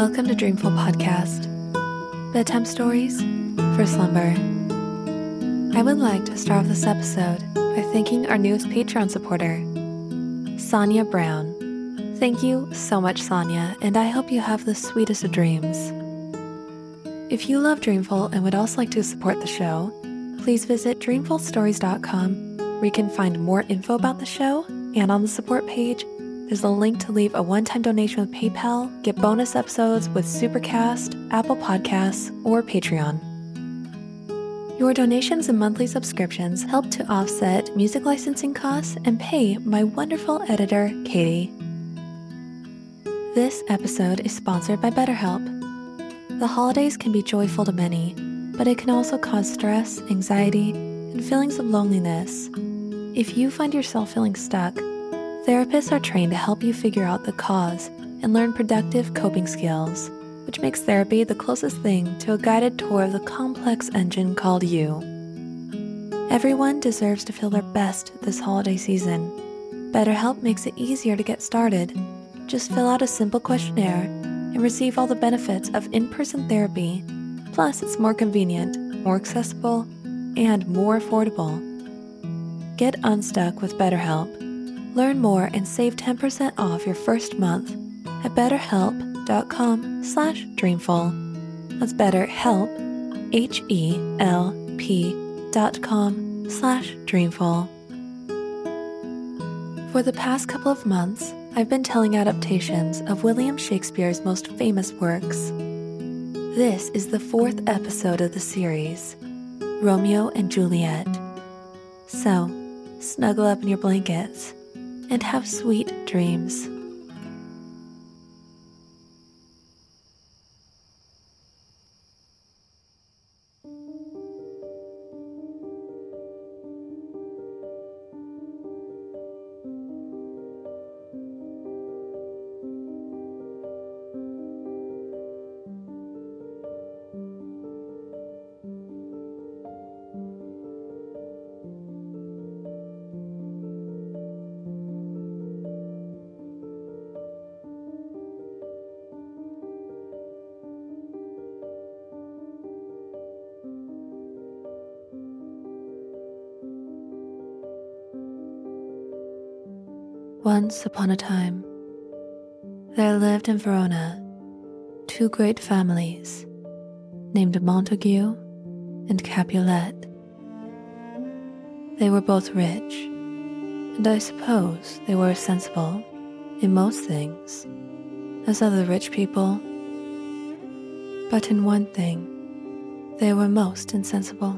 Welcome to Dreamful Podcast Bedtime Stories for Slumber. I would like to start off this episode by thanking our newest Patreon supporter, Sonia Brown. Thank you so much, Sonia, and I hope you have the sweetest of dreams. If you love Dreamful and would also like to support the show, please visit dreamfulstories.com where you can find more info about the show and on the support page there's a link to leave a one time donation with PayPal, get bonus episodes with Supercast, Apple Podcasts, or Patreon. Your donations and monthly subscriptions help to offset music licensing costs and pay my wonderful editor, Katie. This episode is sponsored by BetterHelp. The holidays can be joyful to many, but it can also cause stress, anxiety, and feelings of loneliness. If you find yourself feeling stuck, Therapists are trained to help you figure out the cause and learn productive coping skills, which makes therapy the closest thing to a guided tour of the complex engine called you. Everyone deserves to feel their best this holiday season. BetterHelp makes it easier to get started. Just fill out a simple questionnaire and receive all the benefits of in person therapy. Plus, it's more convenient, more accessible, and more affordable. Get unstuck with BetterHelp Learn more and save 10% off your first month at betterhelp.com slash dreamful. That's betterhelp, H-E-L-P dot com slash dreamful. For the past couple of months, I've been telling adaptations of William Shakespeare's most famous works. This is the fourth episode of the series, Romeo and Juliet. So, snuggle up in your blankets and have sweet dreams. Once upon a time, there lived in Verona two great families named Montague and Capulet. They were both rich, and I suppose they were sensible in most things, as other rich people. But in one thing, they were most insensible.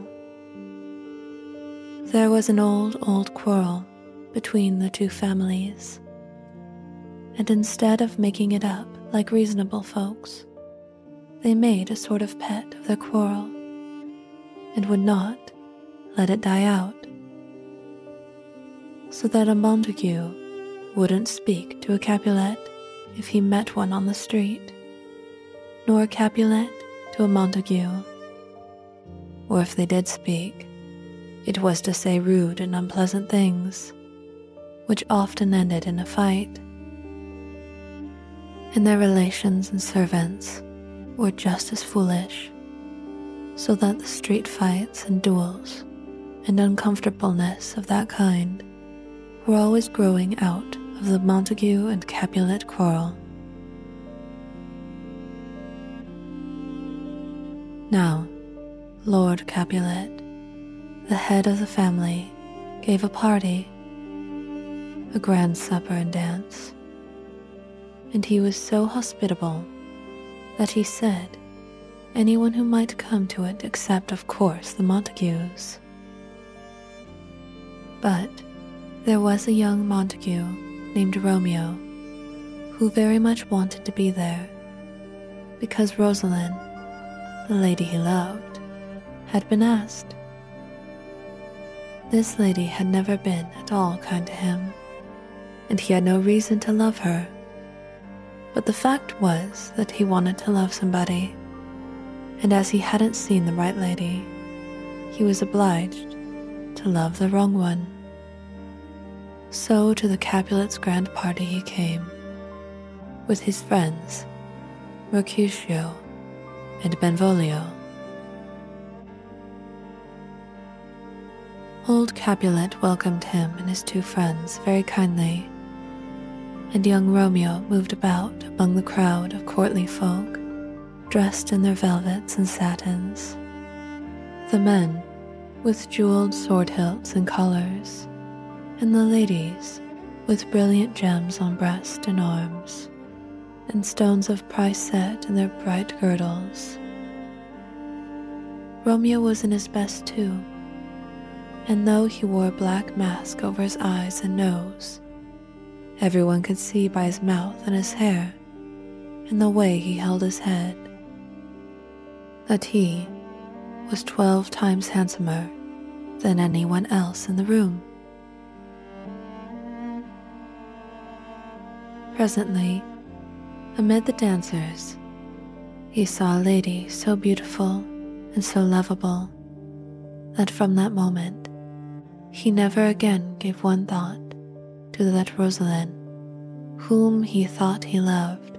There was an old, old quarrel between the two families. And instead of making it up like reasonable folks, they made a sort of pet of their quarrel and would not let it die out. So that a Montague wouldn't speak to a Capulet if he met one on the street, nor a Capulet to a Montague. Or if they did speak, it was to say rude and unpleasant things which often ended in a fight. And their relations and servants were just as foolish, so that the street fights and duels and uncomfortableness of that kind were always growing out of the Montague and Capulet quarrel. Now, Lord Capulet, the head of the family, gave a party a grand supper and dance. And he was so hospitable that he said anyone who might come to it except, of course, the Montagues. But there was a young Montague named Romeo who very much wanted to be there because Rosalind, the lady he loved, had been asked. This lady had never been at all kind to him and he had no reason to love her. But the fact was that he wanted to love somebody, and as he hadn't seen the right lady, he was obliged to love the wrong one. So to the Capulet's grand party he came, with his friends, Mercutio, and Benvolio. Old Capulet welcomed him and his two friends very kindly, and young Romeo moved about among the crowd of courtly folk, dressed in their velvets and satins. The men with jeweled sword hilts and collars, and the ladies with brilliant gems on breast and arms, and stones of price set in their bright girdles. Romeo was in his best too and though he wore a black mask over his eyes and nose, everyone could see by his mouth and his hair and the way he held his head that he was twelve times handsomer than anyone else in the room. Presently, amid the dancers, he saw a lady so beautiful and so lovable that from that moment he never again gave one thought to that Rosaline whom he thought he loved.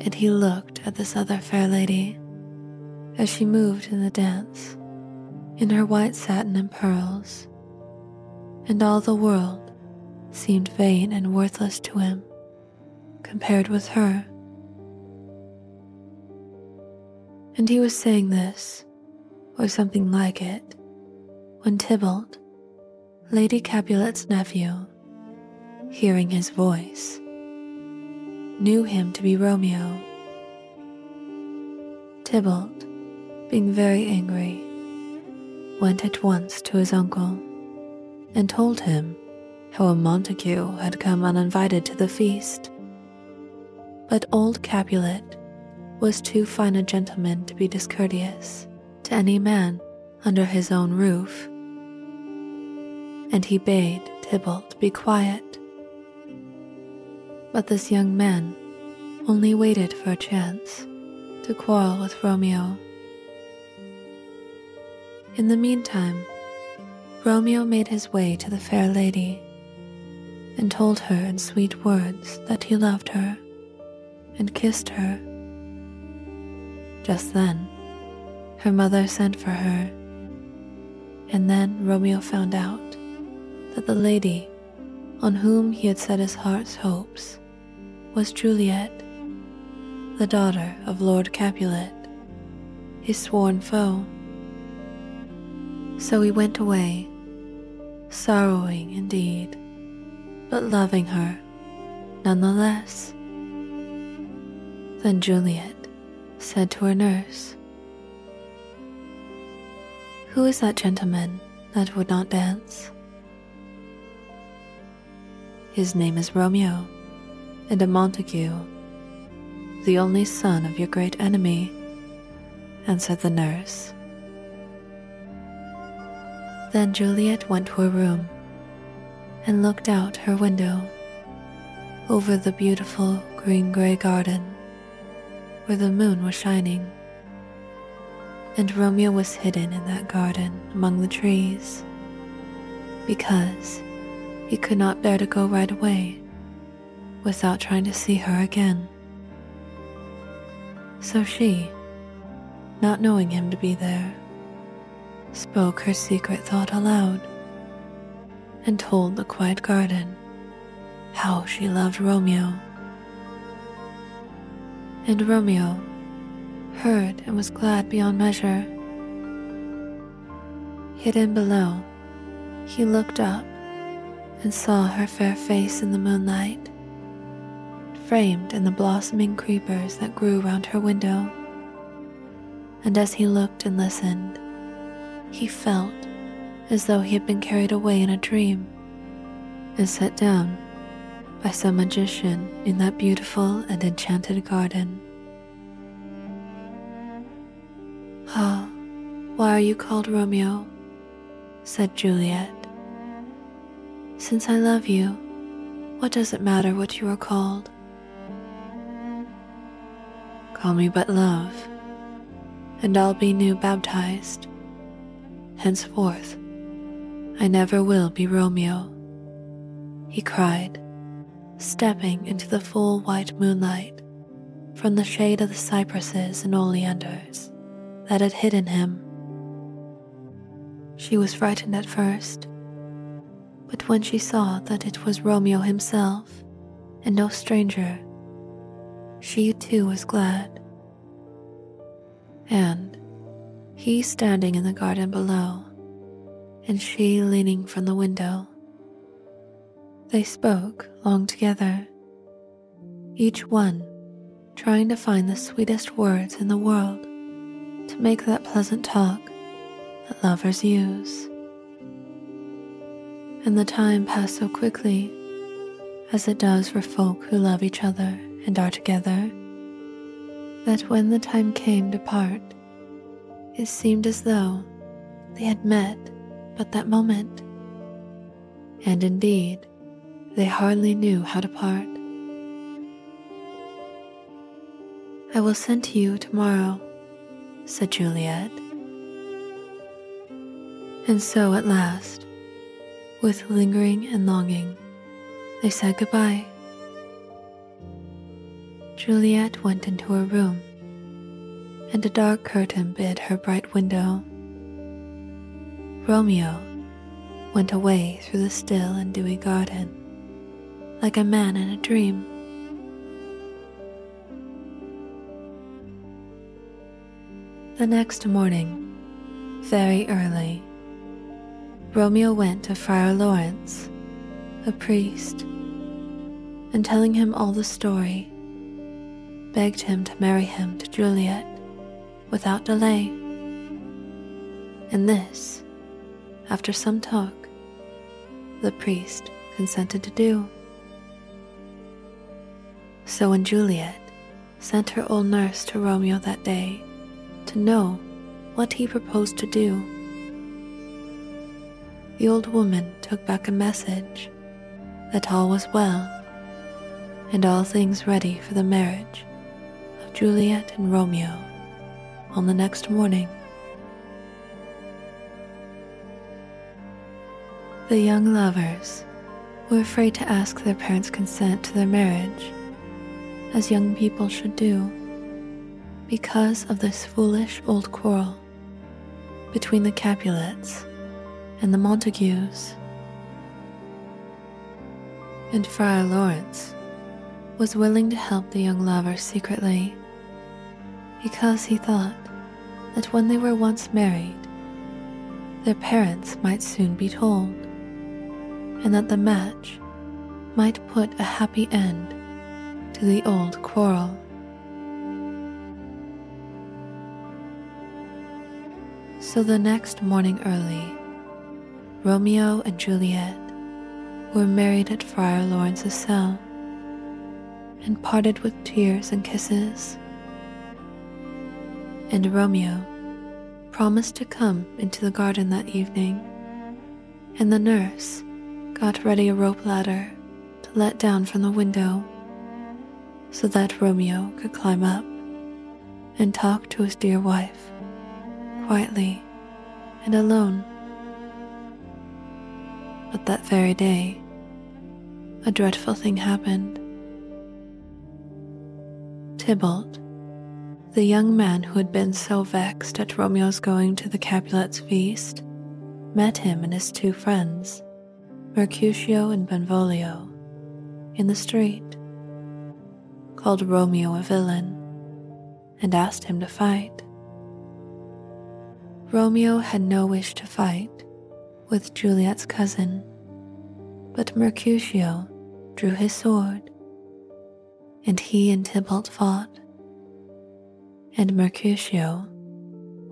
And he looked at this other fair lady as she moved in the dance in her white satin and pearls, and all the world seemed vain and worthless to him compared with her. And he was saying this, or something like it, when Tybalt, Lady Capulet's nephew, hearing his voice, knew him to be Romeo. Tybalt, being very angry, went at once to his uncle and told him how a Montague had come uninvited to the feast. But old Capulet was too fine a gentleman to be discourteous to any man under his own roof and he bade Tybalt be quiet. But this young man only waited for a chance to quarrel with Romeo. In the meantime, Romeo made his way to the fair lady and told her in sweet words that he loved her and kissed her. Just then, her mother sent for her, and then Romeo found out that the lady on whom he had set his heart's hopes was Juliet, the daughter of Lord Capulet, his sworn foe. So he went away, sorrowing indeed, but loving her none the less. Then Juliet said to her nurse, Who is that gentleman that would not dance? His name is Romeo, and a Montague, the only son of your great enemy, answered the nurse. Then Juliet went to her room and looked out her window over the beautiful green gray garden where the moon was shining. And Romeo was hidden in that garden among the trees because he could not bear to go right away without trying to see her again. So she, not knowing him to be there, spoke her secret thought aloud and told the quiet garden how she loved Romeo. And Romeo heard and was glad beyond measure. Hidden below, he looked up and saw her fair face in the moonlight, framed in the blossoming creepers that grew round her window. And as he looked and listened, he felt as though he had been carried away in a dream and set down by some magician in that beautiful and enchanted garden. Ah, why are you called Romeo? said Juliet. Since I love you, what does it matter what you are called? Call me but love, and I'll be new baptized. Henceforth, I never will be Romeo, he cried, stepping into the full white moonlight from the shade of the cypresses and oleanders that had hidden him. She was frightened at first, but when she saw that it was Romeo himself and no stranger, she too was glad. And he standing in the garden below, and she leaning from the window, they spoke long together, each one trying to find the sweetest words in the world to make that pleasant talk that lovers use. And the time passed so quickly, as it does for folk who love each other and are together, that when the time came to part, it seemed as though they had met but that moment. And indeed, they hardly knew how to part. I will send to you tomorrow, said Juliet. And so at last, with lingering and longing, they said goodbye. Juliet went into her room, and a dark curtain hid her bright window. Romeo went away through the still and dewy garden, like a man in a dream. The next morning, very early, Romeo went to Friar Lawrence, a priest, and telling him all the story, begged him to marry him to Juliet without delay. And this, after some talk, the priest consented to do. So when Juliet sent her old nurse to Romeo that day to know what he proposed to do, the old woman took back a message that all was well and all things ready for the marriage of Juliet and Romeo on the next morning. The young lovers were afraid to ask their parents' consent to their marriage, as young people should do, because of this foolish old quarrel between the Capulets and the Montagues. And Friar Lawrence was willing to help the young lovers secretly because he thought that when they were once married, their parents might soon be told and that the match might put a happy end to the old quarrel. So the next morning early, Romeo and Juliet were married at Friar Lawrence's cell and parted with tears and kisses. And Romeo promised to come into the garden that evening, and the nurse got ready a rope ladder to let down from the window so that Romeo could climb up and talk to his dear wife quietly and alone. But that very day, a dreadful thing happened. Tybalt, the young man who had been so vexed at Romeo's going to the Capulets' feast, met him and his two friends Mercutio and Benvolio, in the street, called Romeo a villain, and asked him to fight. Romeo had no wish to fight with Juliet's cousin, but Mercutio drew his sword, and he and Tybalt fought, and Mercutio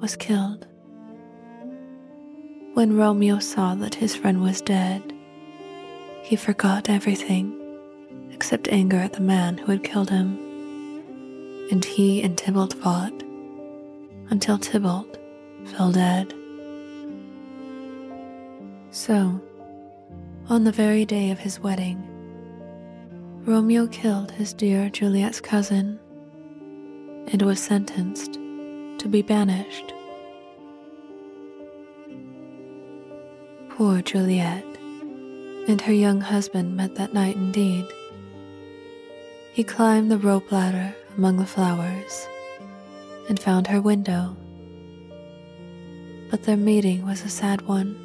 was killed. When Romeo saw that his friend was dead, he forgot everything except anger at the man who had killed him. And he and Tybalt fought until Tybalt fell dead. So, on the very day of his wedding, Romeo killed his dear Juliet's cousin and was sentenced to be banished. Poor Juliet and her young husband met that night indeed. He climbed the rope ladder among the flowers and found her window. But their meeting was a sad one,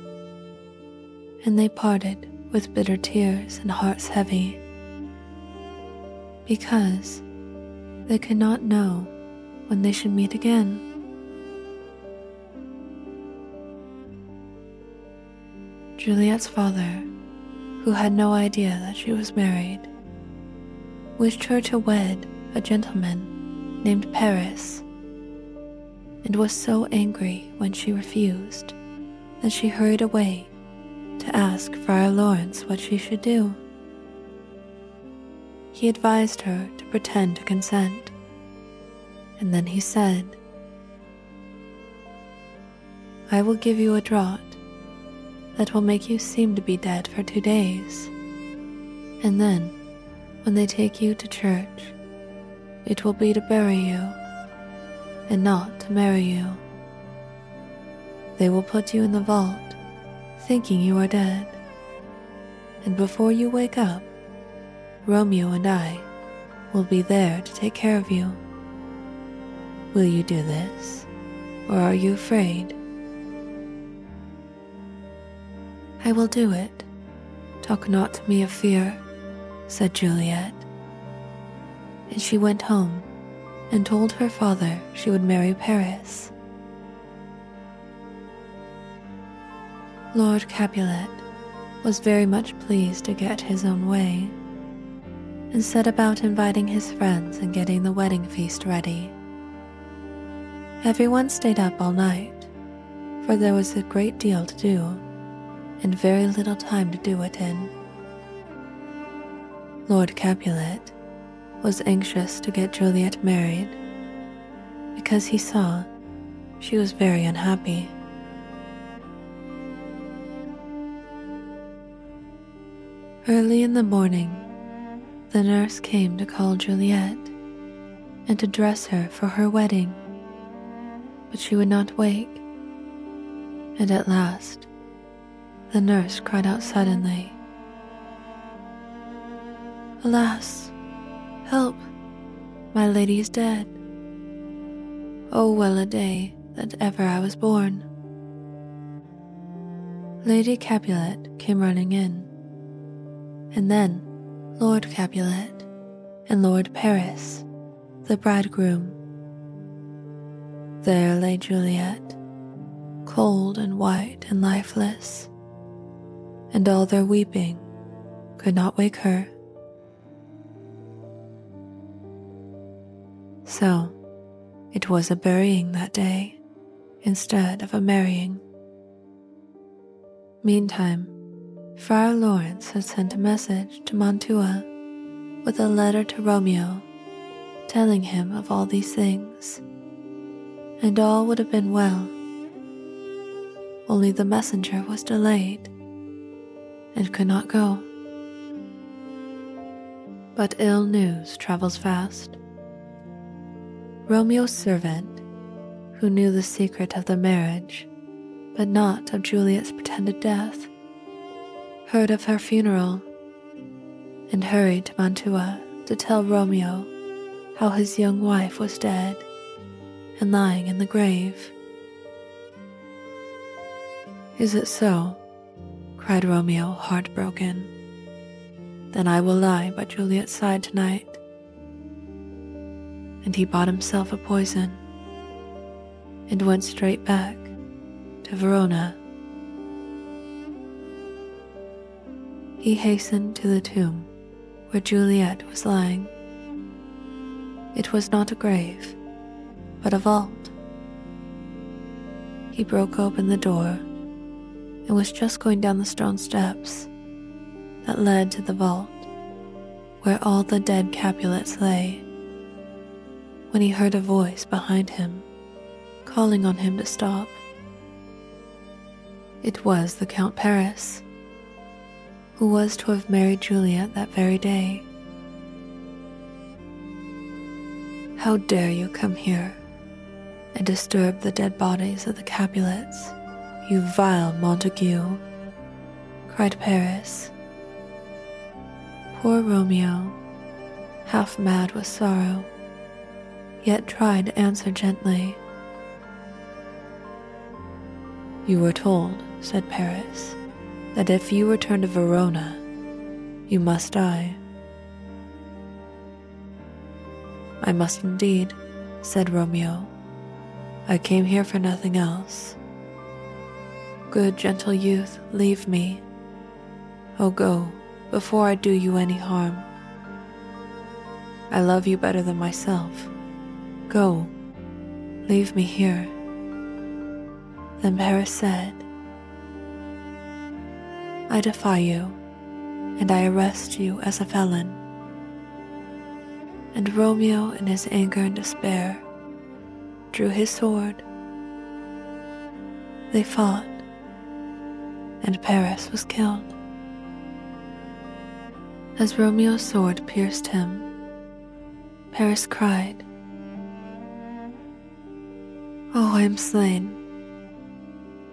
and they parted with bitter tears and hearts heavy, because they could not know when they should meet again. Juliet's father, who had no idea that she was married, wished her to wed a gentleman named Paris, and was so angry when she refused that she hurried away to ask Friar Lawrence what she should do. He advised her to pretend to consent, and then he said, I will give you a draught that will make you seem to be dead for two days. And then, when they take you to church, it will be to bury you and not to marry you. They will put you in the vault, thinking you are dead. And before you wake up, Romeo and I will be there to take care of you. Will you do this, or are you afraid? I will do it. Talk not to me of fear, said Juliet. And she went home and told her father she would marry Paris. Lord Capulet was very much pleased to get his own way and set about inviting his friends and getting the wedding feast ready. Everyone stayed up all night, for there was a great deal to do and very little time to do it in. Lord Capulet was anxious to get Juliet married because he saw she was very unhappy. Early in the morning, the nurse came to call Juliet and to dress her for her wedding, but she would not wake, and at last the nurse cried out suddenly. Alas, help, my lady is dead. Oh, well a day that ever I was born. Lady Capulet came running in, and then Lord Capulet and Lord Paris, the bridegroom. There lay Juliet, cold and white and lifeless and all their weeping could not wake her. So it was a burying that day instead of a marrying. Meantime, Friar Lawrence had sent a message to Mantua with a letter to Romeo telling him of all these things, and all would have been well. Only the messenger was delayed and could not go. But ill news travels fast. Romeo's servant, who knew the secret of the marriage, but not of Juliet's pretended death, heard of her funeral and hurried to Mantua to tell Romeo how his young wife was dead and lying in the grave. Is it so? cried Romeo, heartbroken. Then I will lie by Juliet's side tonight. And he bought himself a poison and went straight back to Verona. He hastened to the tomb where Juliet was lying. It was not a grave, but a vault. He broke open the door and was just going down the stone steps that led to the vault where all the dead Capulets lay when he heard a voice behind him calling on him to stop. It was the Count Paris, who was to have married Juliet that very day. How dare you come here and disturb the dead bodies of the Capulets? You vile Montague, cried Paris. Poor Romeo, half mad with sorrow, yet tried to answer gently. You were told, said Paris, that if you return to Verona, you must die. I must indeed, said Romeo. I came here for nothing else. Good, gentle youth, leave me. Oh, go, before I do you any harm. I love you better than myself. Go, leave me here. Then Paris said, I defy you, and I arrest you as a felon. And Romeo, in his anger and despair, drew his sword. They fought, and Paris was killed. As Romeo's sword pierced him, Paris cried, Oh, I am slain.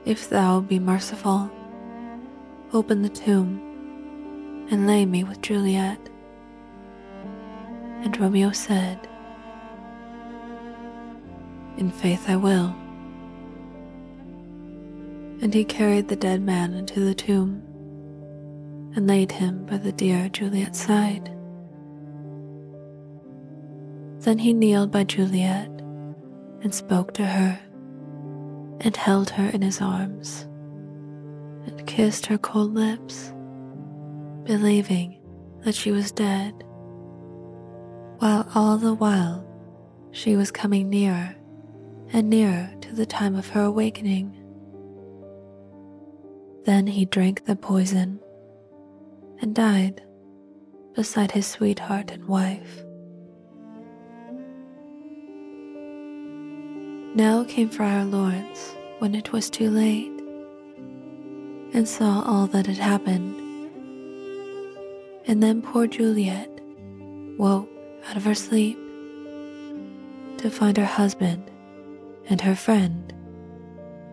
If thou be merciful, open the tomb and lay me with Juliet. And Romeo said, In faith I will. And he carried the dead man into the tomb and laid him by the dear Juliet's side. Then he kneeled by Juliet and spoke to her and held her in his arms and kissed her cold lips, believing that she was dead, while all the while she was coming nearer and nearer to the time of her awakening. Then he drank the poison and died beside his sweetheart and wife. Now came Friar Lawrence when it was too late and saw all that had happened. And then poor Juliet woke out of her sleep to find her husband and her friend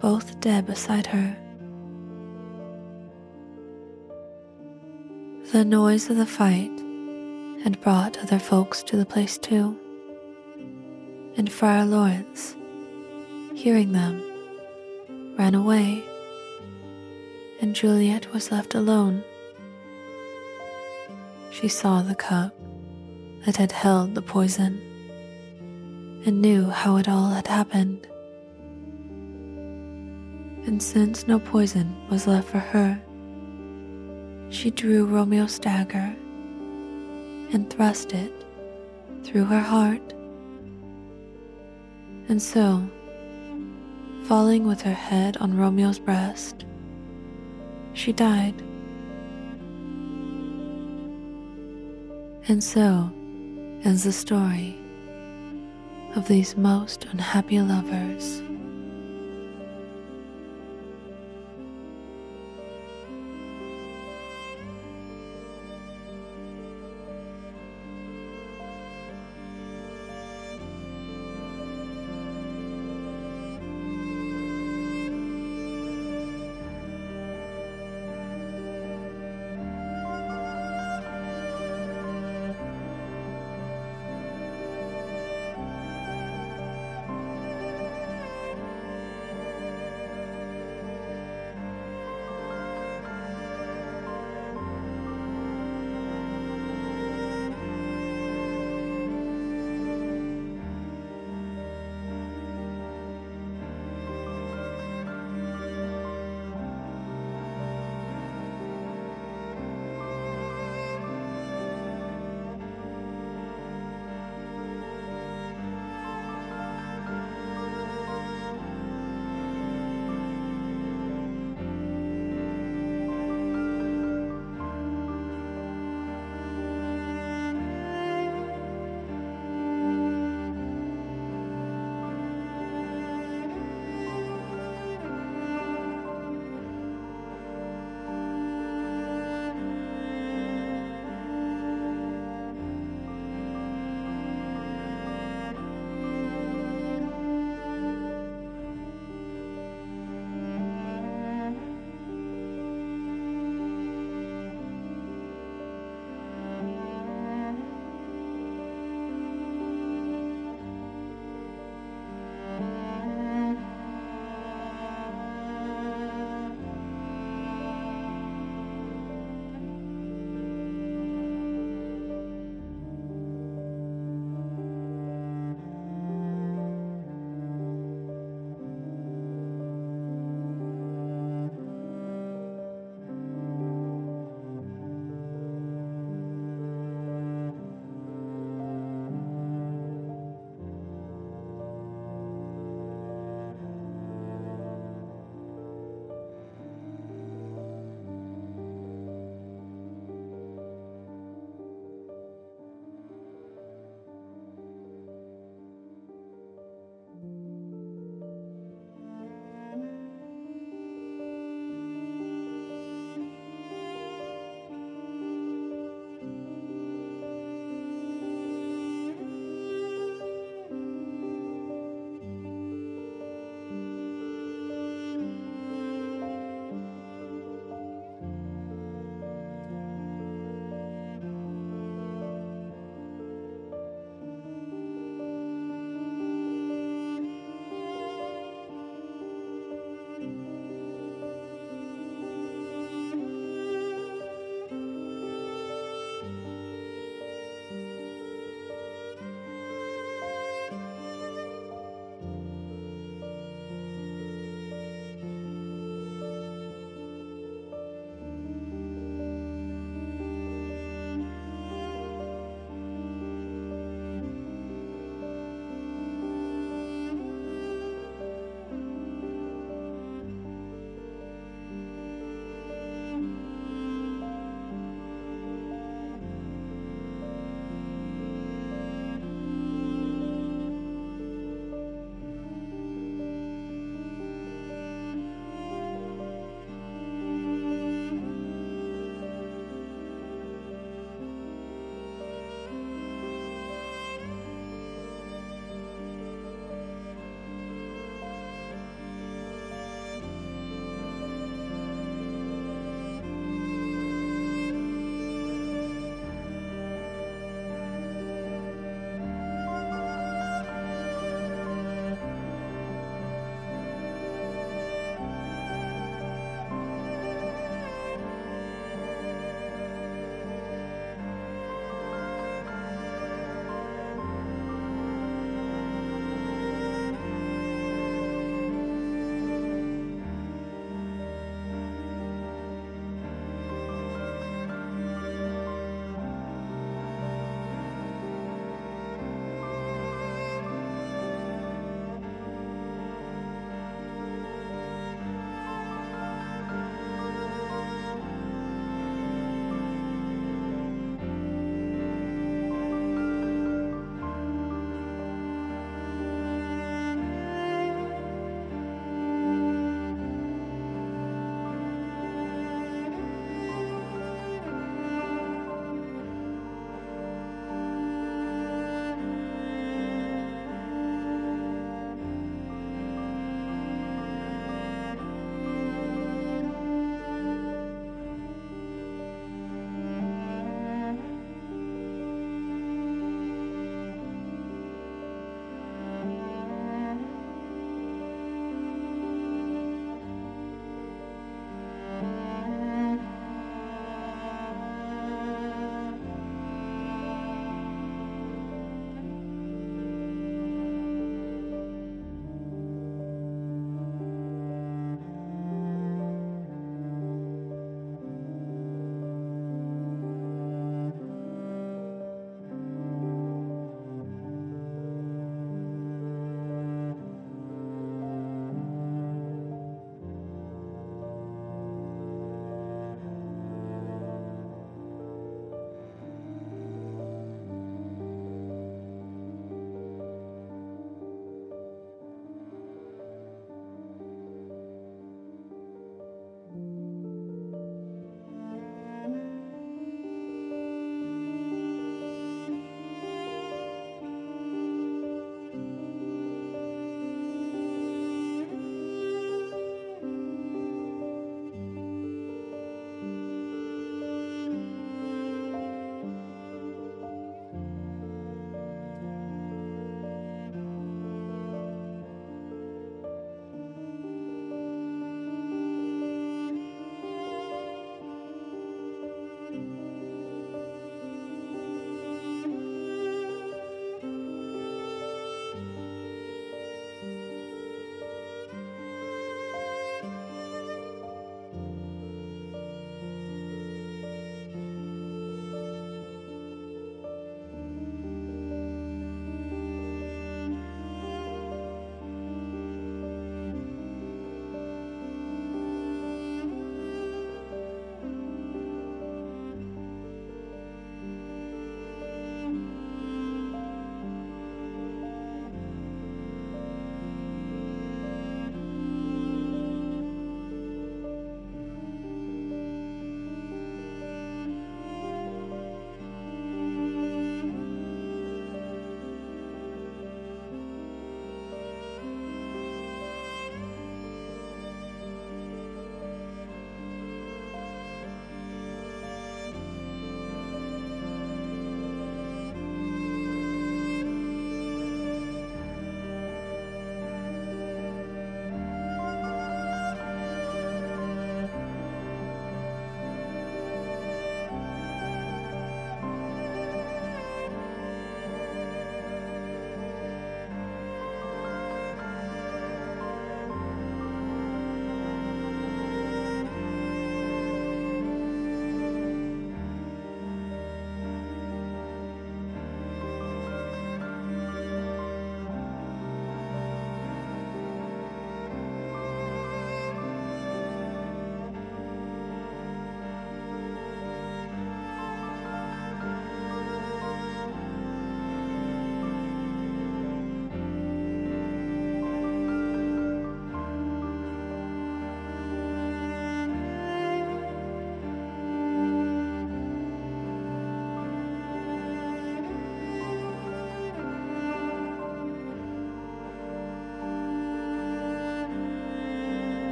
both dead beside her. The noise of the fight had brought other folks to the place too, and Friar Lawrence hearing them, ran away, and Juliet was left alone. She saw the cup that had held the poison and knew how it all had happened. And since no poison was left for her, she drew Romeo's dagger and thrust it through her heart. And so falling with her head on Romeo's breast. She died. And so ends the story of these most unhappy lovers.